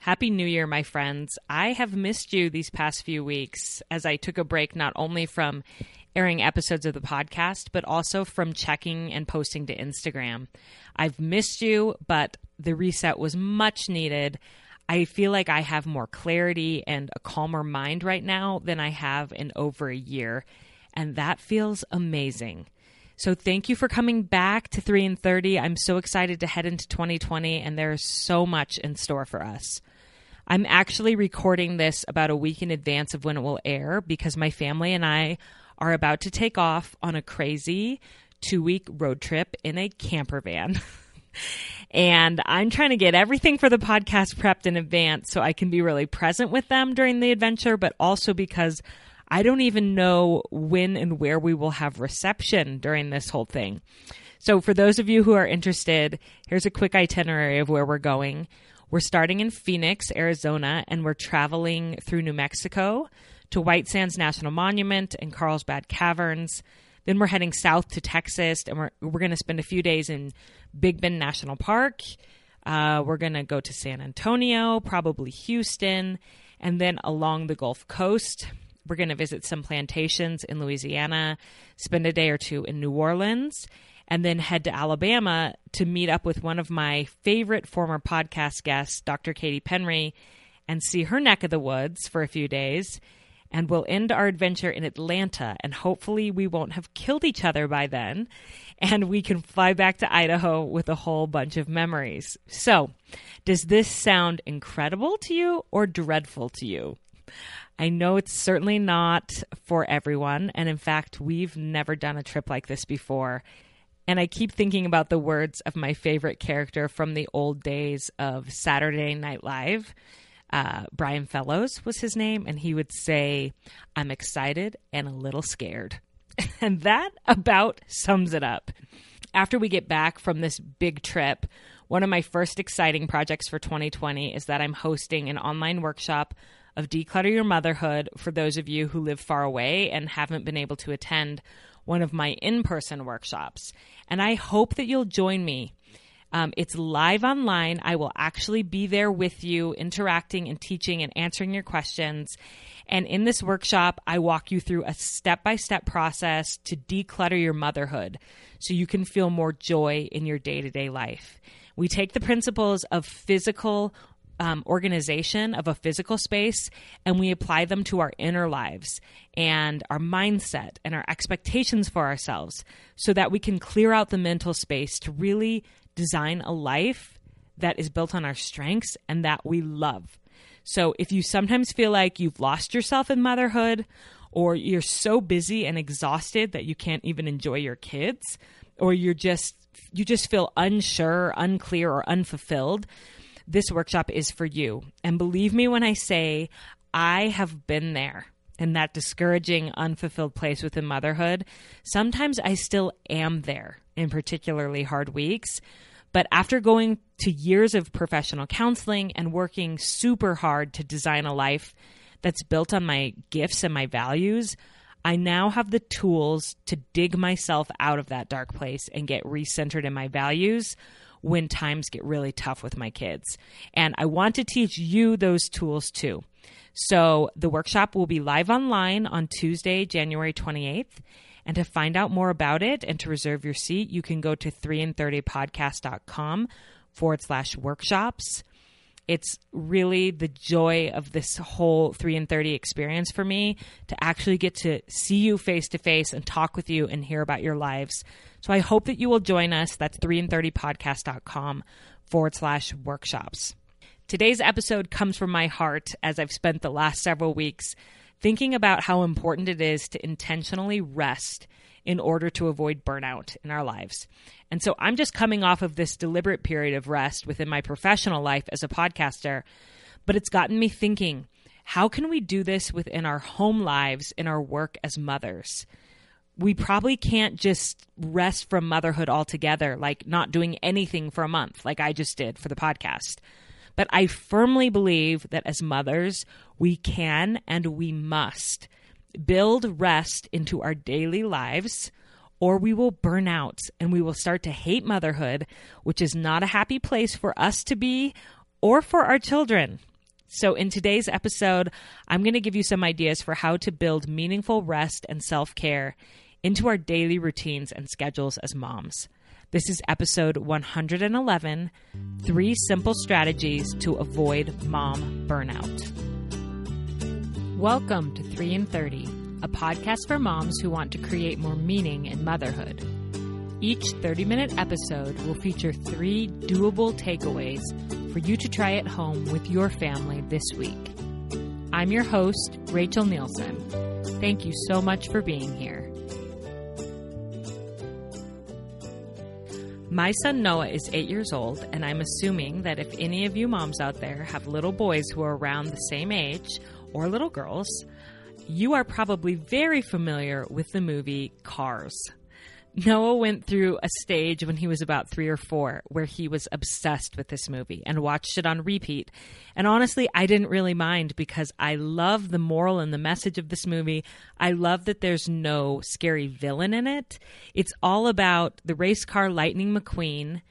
Happy New Year, my friends. I have missed you these past few weeks as I took a break not only from airing episodes of the podcast, but also from checking and posting to Instagram. I've missed you, but the reset was much needed. I feel like I have more clarity and a calmer mind right now than I have in over a year, and that feels amazing. So thank you for coming back to 3 and 30. I'm so excited to head into 2020 and there's so much in store for us. I'm actually recording this about a week in advance of when it will air because my family and I are about to take off on a crazy two week road trip in a camper van. and I'm trying to get everything for the podcast prepped in advance so I can be really present with them during the adventure, but also because I don't even know when and where we will have reception during this whole thing. So, for those of you who are interested, here's a quick itinerary of where we're going. We're starting in Phoenix, Arizona, and we're traveling through New Mexico to White Sands National Monument and Carlsbad Caverns. Then we're heading south to Texas, and we're, we're going to spend a few days in Big Bend National Park. Uh, we're going to go to San Antonio, probably Houston, and then along the Gulf Coast. We're going to visit some plantations in Louisiana, spend a day or two in New Orleans, and then head to Alabama to meet up with one of my favorite former podcast guests, Dr. Katie Penry, and see her neck of the woods for a few days. And we'll end our adventure in Atlanta, and hopefully, we won't have killed each other by then, and we can fly back to Idaho with a whole bunch of memories. So, does this sound incredible to you or dreadful to you? I know it's certainly not for everyone. And in fact, we've never done a trip like this before. And I keep thinking about the words of my favorite character from the old days of Saturday Night Live. Uh, Brian Fellows was his name, and he would say, I'm excited and a little scared. and that about sums it up. After we get back from this big trip, one of my first exciting projects for 2020 is that I'm hosting an online workshop of Declutter Your Motherhood for those of you who live far away and haven't been able to attend one of my in person workshops. And I hope that you'll join me. Um, it's live online. I will actually be there with you, interacting and teaching and answering your questions. And in this workshop, I walk you through a step by step process to declutter your motherhood so you can feel more joy in your day to day life. We take the principles of physical um, organization of a physical space and we apply them to our inner lives and our mindset and our expectations for ourselves so that we can clear out the mental space to really design a life that is built on our strengths and that we love. So if you sometimes feel like you've lost yourself in motherhood or you're so busy and exhausted that you can't even enjoy your kids or you're just you just feel unsure, unclear or unfulfilled, this workshop is for you. And believe me when I say, I have been there in that discouraging, unfulfilled place within motherhood. Sometimes I still am there in particularly hard weeks. But after going to years of professional counseling and working super hard to design a life that's built on my gifts and my values, I now have the tools to dig myself out of that dark place and get recentered in my values when times get really tough with my kids. And I want to teach you those tools too. So the workshop will be live online on Tuesday, January 28th. And to find out more about it and to reserve your seat, you can go to 3and30podcast.com forward slash workshops. It's really the joy of this whole 3 and 30 experience for me to actually get to see you face to face and talk with you and hear about your lives. So I hope that you will join us. That's 3and30podcast.com forward slash workshops. Today's episode comes from my heart as I've spent the last several weeks thinking about how important it is to intentionally rest in order to avoid burnout in our lives. And so I'm just coming off of this deliberate period of rest within my professional life as a podcaster, but it's gotten me thinking how can we do this within our home lives, in our work as mothers? We probably can't just rest from motherhood altogether, like not doing anything for a month, like I just did for the podcast. But I firmly believe that as mothers, we can and we must build rest into our daily lives, or we will burn out and we will start to hate motherhood, which is not a happy place for us to be or for our children. So, in today's episode, I'm going to give you some ideas for how to build meaningful rest and self care into our daily routines and schedules as moms. This is episode 111 Three Simple Strategies to Avoid Mom Burnout. Welcome to 3 in 30, a podcast for moms who want to create more meaning in motherhood. Each 30 minute episode will feature three doable takeaways for you to try at home with your family this week. I'm your host, Rachel Nielson. Thank you so much for being here. My son Noah is eight years old, and I'm assuming that if any of you moms out there have little boys who are around the same age or little girls, you are probably very familiar with the movie Cars. Noah went through a stage when he was about three or four where he was obsessed with this movie and watched it on repeat. And honestly, I didn't really mind because I love the moral and the message of this movie. I love that there's no scary villain in it. It's all about the race car Lightning McQueen.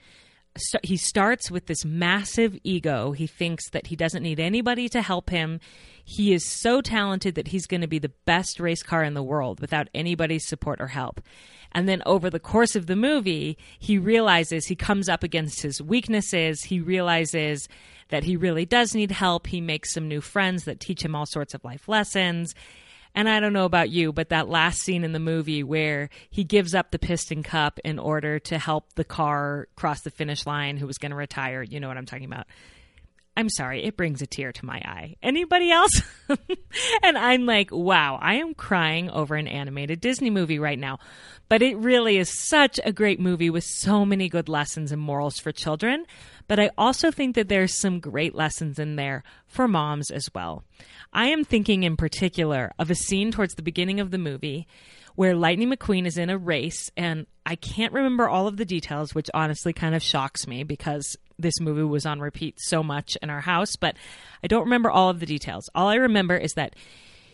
So he starts with this massive ego. He thinks that he doesn't need anybody to help him. He is so talented that he's going to be the best race car in the world without anybody's support or help. And then over the course of the movie, he realizes he comes up against his weaknesses. He realizes that he really does need help. He makes some new friends that teach him all sorts of life lessons. And I don't know about you, but that last scene in the movie where he gives up the piston cup in order to help the car cross the finish line who was going to retire, you know what I'm talking about. I'm sorry, it brings a tear to my eye. Anybody else? and I'm like, wow, I am crying over an animated Disney movie right now. But it really is such a great movie with so many good lessons and morals for children. But I also think that there's some great lessons in there for moms as well. I am thinking in particular of a scene towards the beginning of the movie where Lightning McQueen is in a race, and I can't remember all of the details, which honestly kind of shocks me because this movie was on repeat so much in our house, but I don't remember all of the details. All I remember is that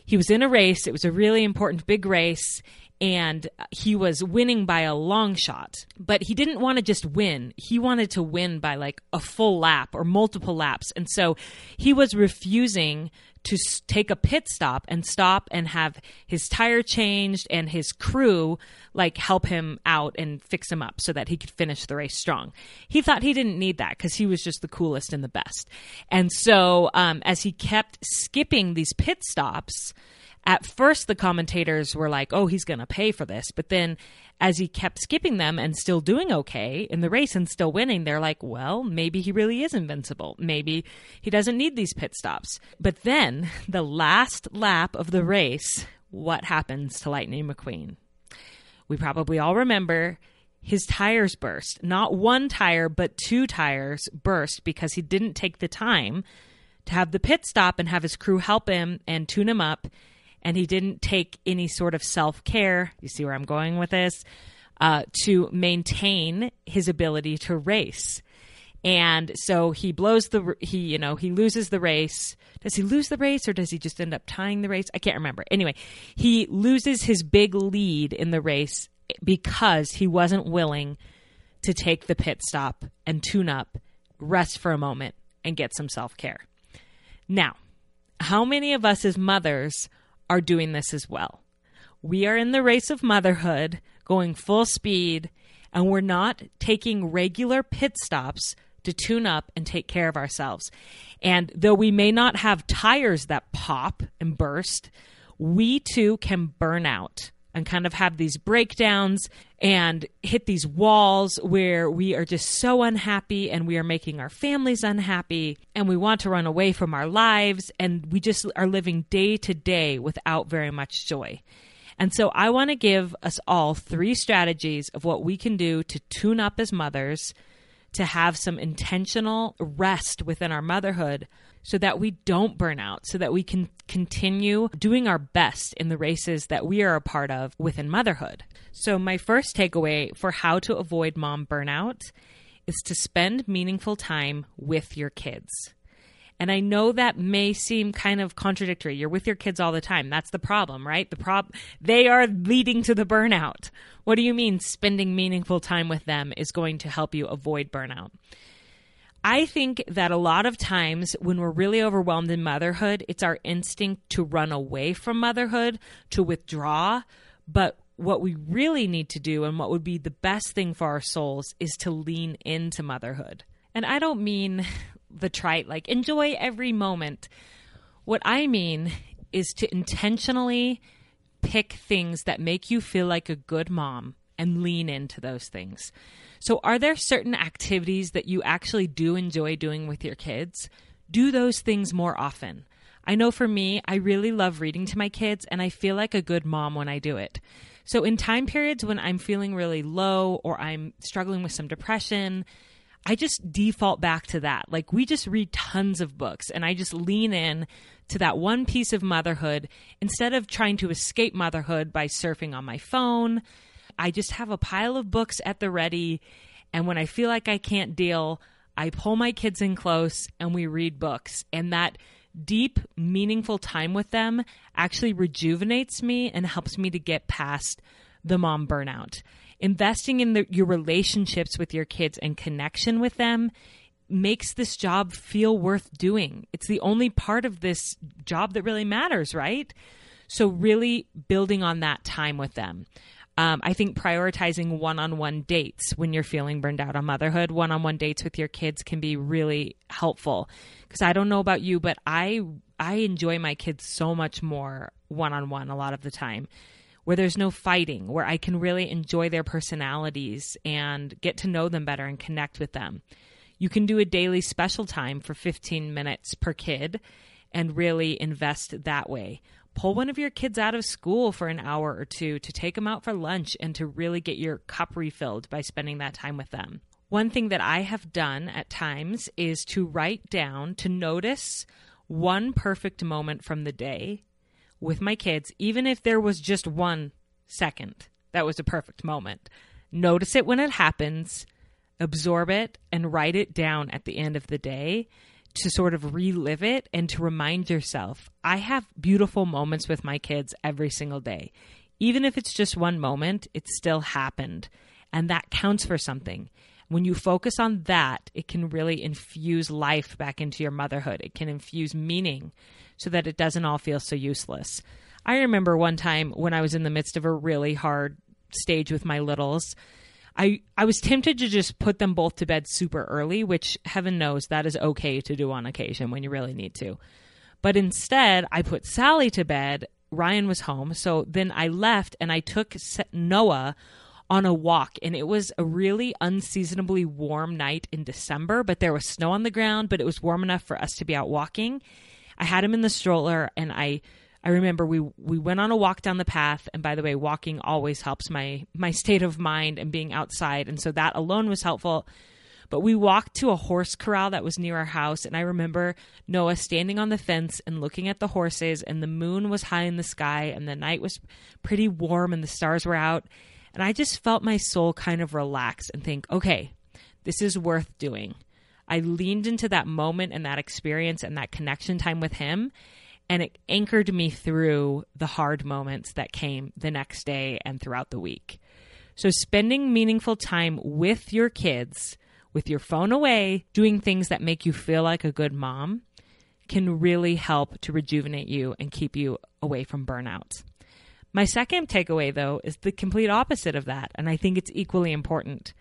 he was in a race, it was a really important big race, and he was winning by a long shot. But he didn't want to just win. He wanted to win by like a full lap or multiple laps. And so he was refusing to take a pit stop and stop and have his tire changed and his crew like help him out and fix him up so that he could finish the race strong. He thought he didn't need that because he was just the coolest and the best. And so um, as he kept skipping these pit stops, at first the commentators were like, oh, he's going to pay for this. But then as he kept skipping them and still doing okay in the race and still winning, they're like, well, maybe he really is invincible. Maybe he doesn't need these pit stops. But then the last lap of the race, what happens to Lightning McQueen? We probably all remember his tires burst. Not one tire, but two tires burst because he didn't take the time to have the pit stop and have his crew help him and tune him up and he didn't take any sort of self care. You see where I'm going with this? Uh, to maintain his ability to race. And so he blows the he you know he loses the race. Does he lose the race or does he just end up tying the race? I can't remember. Anyway, he loses his big lead in the race because he wasn't willing to take the pit stop and tune up, rest for a moment, and get some self care. Now, how many of us as mothers are doing this as well. We are in the race of motherhood, going full speed, and we're not taking regular pit stops to tune up and take care of ourselves. And though we may not have tires that pop and burst, we too can burn out and kind of have these breakdowns and hit these walls where we are just so unhappy and we are making our families unhappy and we want to run away from our lives and we just are living day to day without very much joy. And so I want to give us all three strategies of what we can do to tune up as mothers to have some intentional rest within our motherhood so that we don't burn out, so that we can continue doing our best in the races that we are a part of within motherhood. So, my first takeaway for how to avoid mom burnout is to spend meaningful time with your kids. And I know that may seem kind of contradictory. You're with your kids all the time. That's the problem, right? The prob they are leading to the burnout. What do you mean spending meaningful time with them is going to help you avoid burnout? I think that a lot of times when we're really overwhelmed in motherhood, it's our instinct to run away from motherhood, to withdraw. But what we really need to do and what would be the best thing for our souls is to lean into motherhood. And I don't mean the trite, like enjoy every moment. What I mean is to intentionally pick things that make you feel like a good mom and lean into those things. So, are there certain activities that you actually do enjoy doing with your kids? Do those things more often. I know for me, I really love reading to my kids, and I feel like a good mom when I do it. So, in time periods when I'm feeling really low or I'm struggling with some depression, I just default back to that. Like we just read tons of books and I just lean in to that one piece of motherhood instead of trying to escape motherhood by surfing on my phone. I just have a pile of books at the ready and when I feel like I can't deal, I pull my kids in close and we read books and that deep meaningful time with them actually rejuvenates me and helps me to get past the mom burnout investing in the, your relationships with your kids and connection with them makes this job feel worth doing. It's the only part of this job that really matters, right? So, really building on that time with them. Um, I think prioritizing one on one dates when you're feeling burned out on motherhood, one on one dates with your kids can be really helpful. Because I don't know about you, but I I enjoy my kids so much more one on one a lot of the time where there's no fighting, where I can really enjoy their personalities and get to know them better and connect with them. You can do a daily special time for 15 minutes per kid and really invest that way. Pull one of your kids out of school for an hour or two to take them out for lunch and to really get your cup refilled by spending that time with them. One thing that I have done at times is to write down, to notice one perfect moment from the day with my kids, even if there was just one second that was a perfect moment. Notice it when it happens, absorb it, and write it down at the end of the day to sort of relive it and to remind yourself I have beautiful moments with my kids every single day. Even if it's just one moment, it still happened. And that counts for something. When you focus on that, it can really infuse life back into your motherhood. It can infuse meaning so that it doesn't all feel so useless. I remember one time when I was in the midst of a really hard stage with my littles. I, I was tempted to just put them both to bed super early, which heaven knows that is okay to do on occasion when you really need to. But instead, I put Sally to bed. Ryan was home. So then I left and I took Noah on a walk. And it was a really unseasonably warm night in December, but there was snow on the ground, but it was warm enough for us to be out walking. I had him in the stroller and I I remember we we went on a walk down the path and by the way walking always helps my my state of mind and being outside and so that alone was helpful. But we walked to a horse corral that was near our house and I remember Noah standing on the fence and looking at the horses and the moon was high in the sky and the night was pretty warm and the stars were out and I just felt my soul kind of relax and think, "Okay, this is worth doing." I leaned into that moment and that experience and that connection time with him. And it anchored me through the hard moments that came the next day and throughout the week. So, spending meaningful time with your kids, with your phone away, doing things that make you feel like a good mom can really help to rejuvenate you and keep you away from burnout. My second takeaway, though, is the complete opposite of that. And I think it's equally important.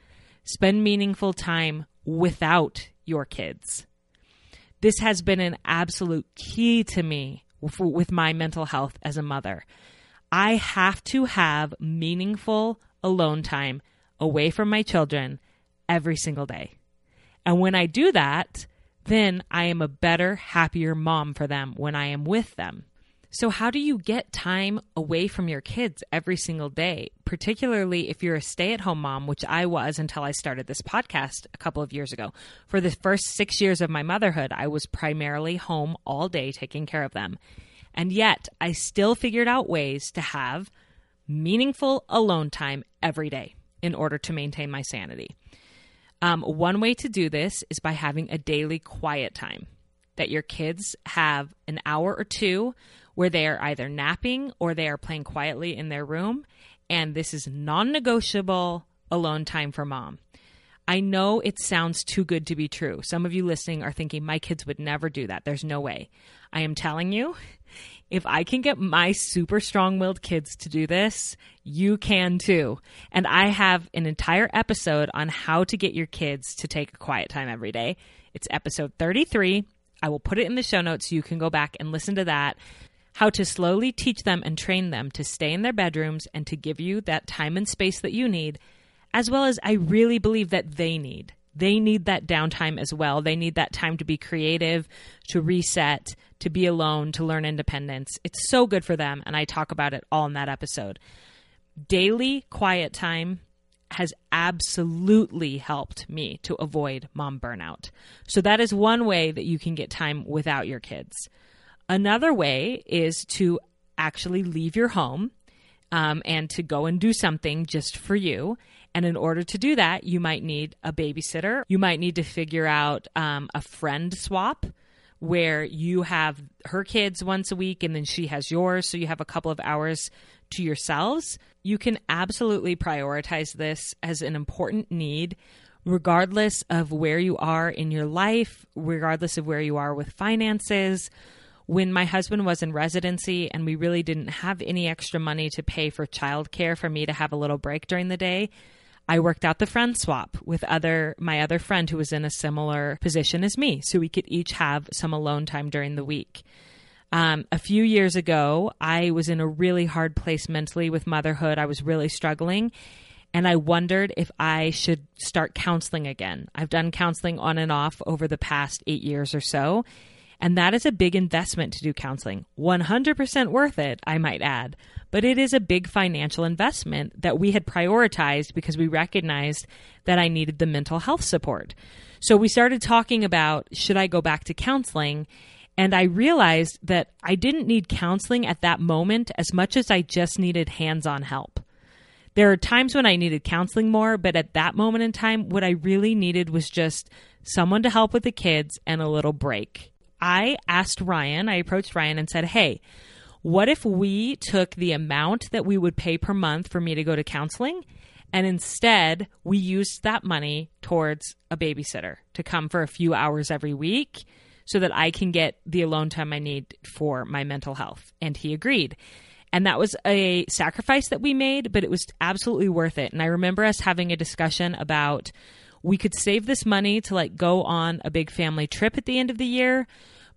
Spend meaningful time without your kids. This has been an absolute key to me with my mental health as a mother. I have to have meaningful alone time away from my children every single day. And when I do that, then I am a better, happier mom for them when I am with them. So, how do you get time away from your kids every single day, particularly if you're a stay at home mom, which I was until I started this podcast a couple of years ago? For the first six years of my motherhood, I was primarily home all day taking care of them. And yet, I still figured out ways to have meaningful alone time every day in order to maintain my sanity. Um, one way to do this is by having a daily quiet time that your kids have an hour or two where they are either napping or they are playing quietly in their room. And this is non negotiable alone time for mom. I know it sounds too good to be true. Some of you listening are thinking, my kids would never do that. There's no way. I am telling you, if I can get my super strong willed kids to do this, you can too. And I have an entire episode on how to get your kids to take a quiet time every day. It's episode 33. I will put it in the show notes so you can go back and listen to that how to slowly teach them and train them to stay in their bedrooms and to give you that time and space that you need, as well as I really believe that they need. They need that downtime as well. They need that time to be creative, to reset, to be alone, to learn independence. It's so good for them, and I talk about it all in that episode. Daily quiet time has absolutely helped me to avoid mom burnout. So, that is one way that you can get time without your kids. Another way is to actually leave your home um, and to go and do something just for you. And in order to do that, you might need a babysitter. You might need to figure out um, a friend swap where you have her kids once a week and then she has yours. So you have a couple of hours to yourselves. You can absolutely prioritize this as an important need, regardless of where you are in your life, regardless of where you are with finances when my husband was in residency and we really didn't have any extra money to pay for childcare for me to have a little break during the day, I worked out the friend swap with other my other friend who was in a similar position as me, so we could each have some alone time during the week. Um, a few years ago, I was in a really hard place mentally with motherhood. I was really struggling, and I wondered if I should start counseling again. I've done counseling on and off over the past eight years or so, and that is a big investment to do counseling. 100% worth it, I might add. But it is a big financial investment that we had prioritized because we recognized that I needed the mental health support. So we started talking about should I go back to counseling? And I realized that I didn't need counseling at that moment as much as I just needed hands on help. There are times when I needed counseling more, but at that moment in time, what I really needed was just someone to help with the kids and a little break. I asked Ryan, I approached Ryan and said, Hey, what if we took the amount that we would pay per month for me to go to counseling and instead we used that money towards a babysitter to come for a few hours every week so that I can get the alone time I need for my mental health? And he agreed. And that was a sacrifice that we made, but it was absolutely worth it. And I remember us having a discussion about we could save this money to like go on a big family trip at the end of the year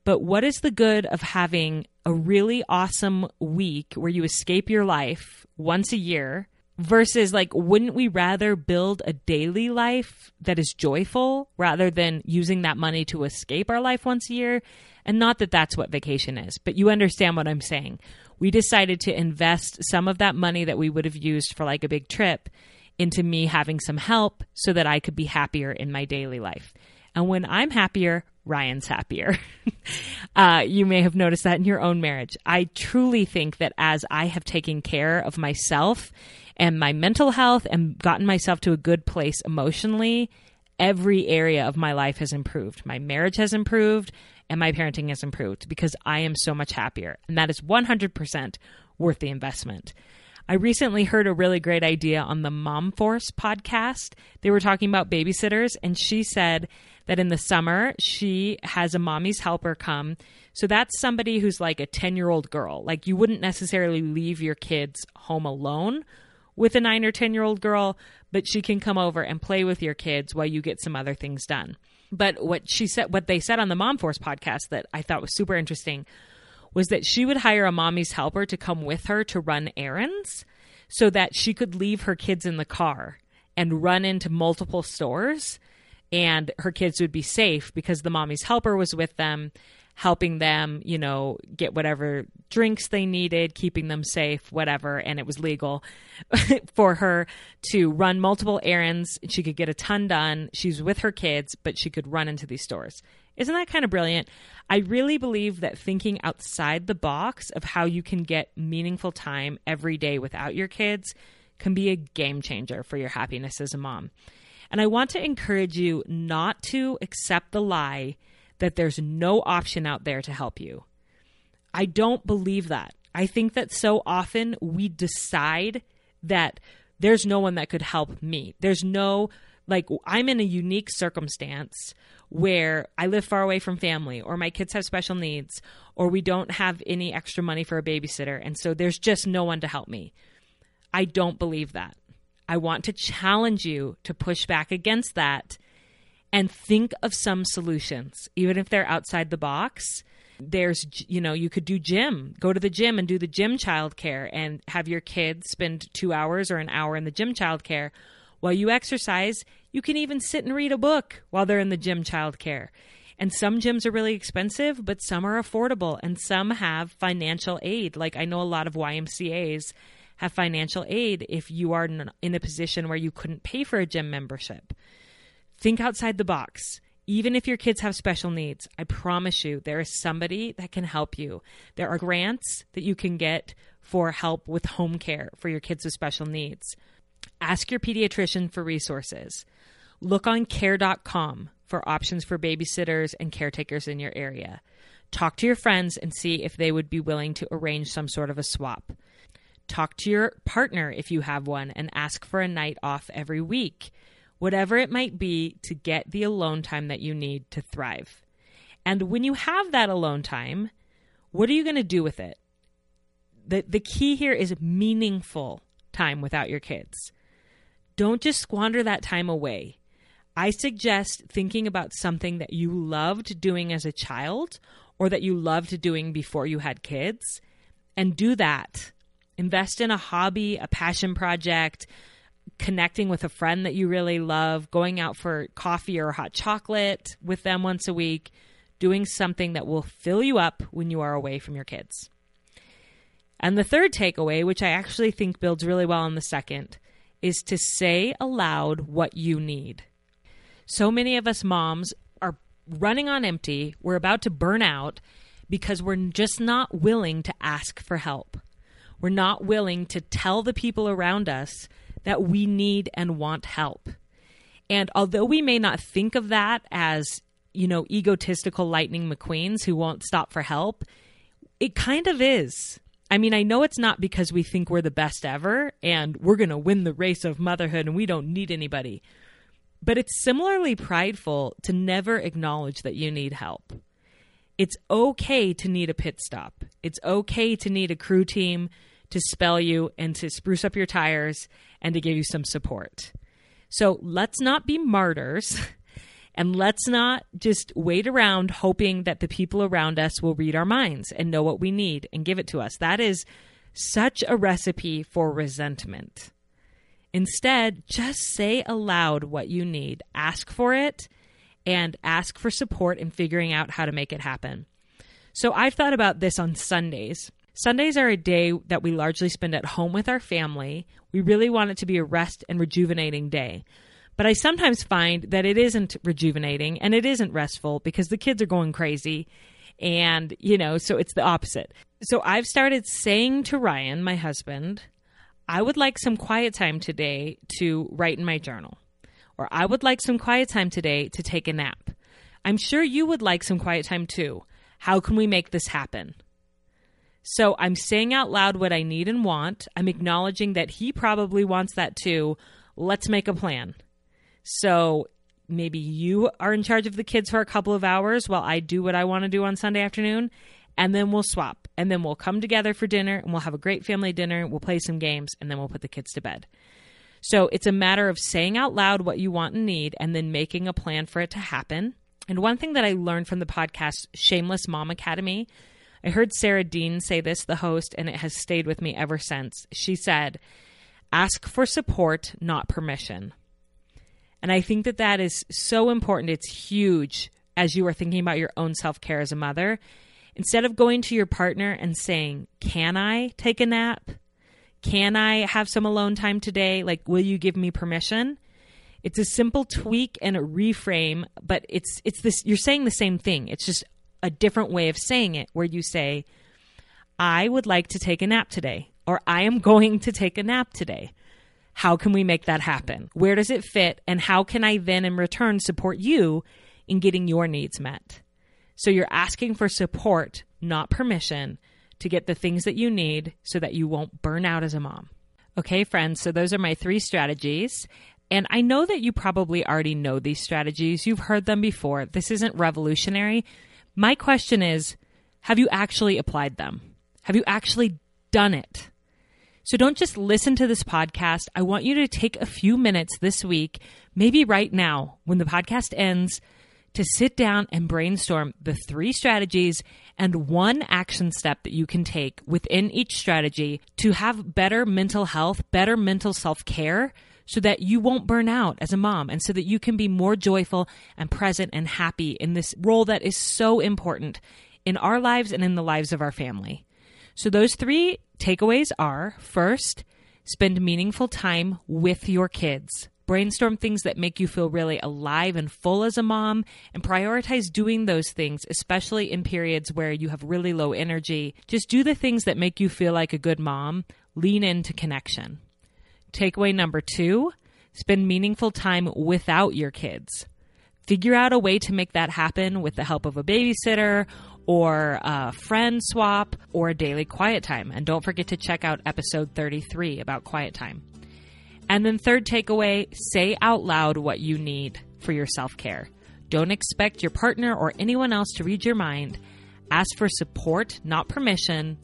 but what is the good of having a really awesome week where you escape your life once a year versus like wouldn't we rather build a daily life that is joyful rather than using that money to escape our life once a year? And not that that's what vacation is but you understand what i'm saying. We decided to invest some of that money that we would have used for like a big trip into me having some help so that i could be happier in my daily life and when i'm happier Ryan's happier. uh, you may have noticed that in your own marriage. I truly think that as I have taken care of myself and my mental health and gotten myself to a good place emotionally, every area of my life has improved. My marriage has improved and my parenting has improved because I am so much happier. And that is 100% worth the investment. I recently heard a really great idea on the Mom Force podcast. They were talking about babysitters, and she said that in the summer she has a mommy's helper come. So that's somebody who's like a 10 year old girl. Like you wouldn't necessarily leave your kids home alone with a nine or 10 year old girl, but she can come over and play with your kids while you get some other things done. But what she said, what they said on the Mom Force podcast that I thought was super interesting was that she would hire a mommy's helper to come with her to run errands so that she could leave her kids in the car and run into multiple stores and her kids would be safe because the mommy's helper was with them helping them, you know, get whatever drinks they needed, keeping them safe, whatever. And it was legal for her to run multiple errands. She could get a ton done. She's with her kids, but she could run into these stores. Isn't that kind of brilliant? I really believe that thinking outside the box of how you can get meaningful time every day without your kids can be a game changer for your happiness as a mom. And I want to encourage you not to accept the lie that there's no option out there to help you. I don't believe that. I think that so often we decide that there's no one that could help me. There's no, like, I'm in a unique circumstance where I live far away from family, or my kids have special needs, or we don't have any extra money for a babysitter. And so there's just no one to help me. I don't believe that. I want to challenge you to push back against that and think of some solutions, even if they're outside the box. There's, you know, you could do gym, go to the gym and do the gym childcare and have your kids spend two hours or an hour in the gym childcare. While you exercise, you can even sit and read a book while they're in the gym childcare. And some gyms are really expensive, but some are affordable and some have financial aid. Like I know a lot of YMCAs have financial aid if you are in a position where you couldn't pay for a gym membership. Think outside the box. Even if your kids have special needs, I promise you there is somebody that can help you. There are grants that you can get for help with home care for your kids with special needs. Ask your pediatrician for resources. Look on care.com for options for babysitters and caretakers in your area. Talk to your friends and see if they would be willing to arrange some sort of a swap. Talk to your partner if you have one and ask for a night off every week whatever it might be, to get the alone time that you need to thrive. And when you have that alone time, what are you going to do with it? The, the key here is meaningful time without your kids. Don't just squander that time away. I suggest thinking about something that you loved doing as a child or that you loved doing before you had kids and do that. Invest in a hobby, a passion project, connecting with a friend that you really love, going out for coffee or hot chocolate with them once a week, doing something that will fill you up when you are away from your kids. And the third takeaway, which I actually think builds really well on the second, is to say aloud what you need. So many of us moms are running on empty. We're about to burn out because we're just not willing to ask for help. We're not willing to tell the people around us that we need and want help. And although we may not think of that as, you know, egotistical lightning McQueens who won't stop for help, it kind of is. I mean, I know it's not because we think we're the best ever and we're going to win the race of motherhood and we don't need anybody. But it's similarly prideful to never acknowledge that you need help. It's okay to need a pit stop. It's okay to need a crew team to spell you and to spruce up your tires and to give you some support. So let's not be martyrs and let's not just wait around hoping that the people around us will read our minds and know what we need and give it to us. That is such a recipe for resentment. Instead, just say aloud what you need, ask for it, and ask for support in figuring out how to make it happen. So I've thought about this on Sundays. Sundays are a day that we largely spend at home with our family. We really want it to be a rest and rejuvenating day. But I sometimes find that it isn't rejuvenating and it isn't restful because the kids are going crazy. And, you know, so it's the opposite. So I've started saying to Ryan, my husband, I would like some quiet time today to write in my journal. Or I would like some quiet time today to take a nap. I'm sure you would like some quiet time too. How can we make this happen? So I'm saying out loud what I need and want. I'm acknowledging that he probably wants that too. Let's make a plan. So maybe you are in charge of the kids for a couple of hours while I do what I want to do on Sunday afternoon. And then we'll swap. And then we'll come together for dinner and we'll have a great family dinner. We'll play some games and then we'll put the kids to bed. So it's a matter of saying out loud what you want and need and then making a plan for it to happen. And one thing that I learned from the podcast Shameless Mom Academy I heard Sarah Dean say this, the host, and it has stayed with me ever since. She said, Ask for support, not permission. And I think that that is so important. It's huge as you are thinking about your own self care as a mother, instead of going to your partner and saying, Can I take a nap? Can I have some alone time today? Like, will you give me permission? It's a simple tweak and a reframe, but it's it's this you're saying the same thing. It's just a different way of saying it where you say, I would like to take a nap today, or I am going to take a nap today. How can we make that happen? Where does it fit? And how can I then in return support you in getting your needs met? So you're asking for support, not permission, to get the things that you need so that you won't burn out as a mom. Okay, friends, so those are my three strategies. And I know that you probably already know these strategies. You've heard them before. This isn't revolutionary. My question is have you actually applied them? Have you actually done it? So don't just listen to this podcast. I want you to take a few minutes this week, maybe right now when the podcast ends, to sit down and brainstorm the three strategies and one action step that you can take within each strategy to have better mental health, better mental self care, so that you won't burn out as a mom and so that you can be more joyful and present and happy in this role that is so important in our lives and in the lives of our family. So, those three takeaways are first, spend meaningful time with your kids. Brainstorm things that make you feel really alive and full as a mom, and prioritize doing those things, especially in periods where you have really low energy. Just do the things that make you feel like a good mom. Lean into connection. Takeaway number two spend meaningful time without your kids. Figure out a way to make that happen with the help of a babysitter or a friend swap or a daily quiet time. And don't forget to check out episode 33 about quiet time. And then, third takeaway say out loud what you need for your self care. Don't expect your partner or anyone else to read your mind. Ask for support, not permission.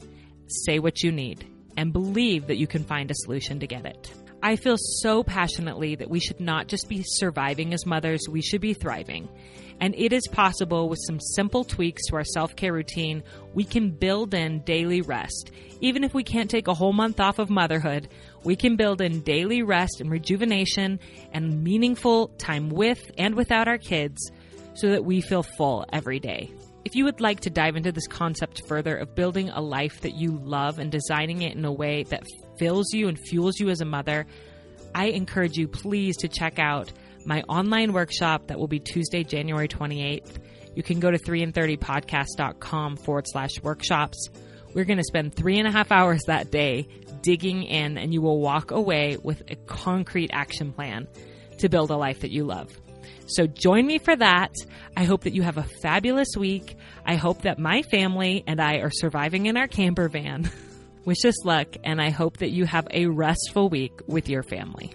Say what you need and believe that you can find a solution to get it. I feel so passionately that we should not just be surviving as mothers, we should be thriving. And it is possible with some simple tweaks to our self care routine, we can build in daily rest. Even if we can't take a whole month off of motherhood, we can build in daily rest and rejuvenation and meaningful time with and without our kids so that we feel full every day. If you would like to dive into this concept further of building a life that you love and designing it in a way that fills you and fuels you as a mother, I encourage you please to check out my online workshop that will be Tuesday, January 28th. You can go to 3and30podcast.com forward slash workshops. We're going to spend three and a half hours that day digging in, and you will walk away with a concrete action plan to build a life that you love. So join me for that. I hope that you have a fabulous week. I hope that my family and I are surviving in our camper van. Wish us luck, and I hope that you have a restful week with your family.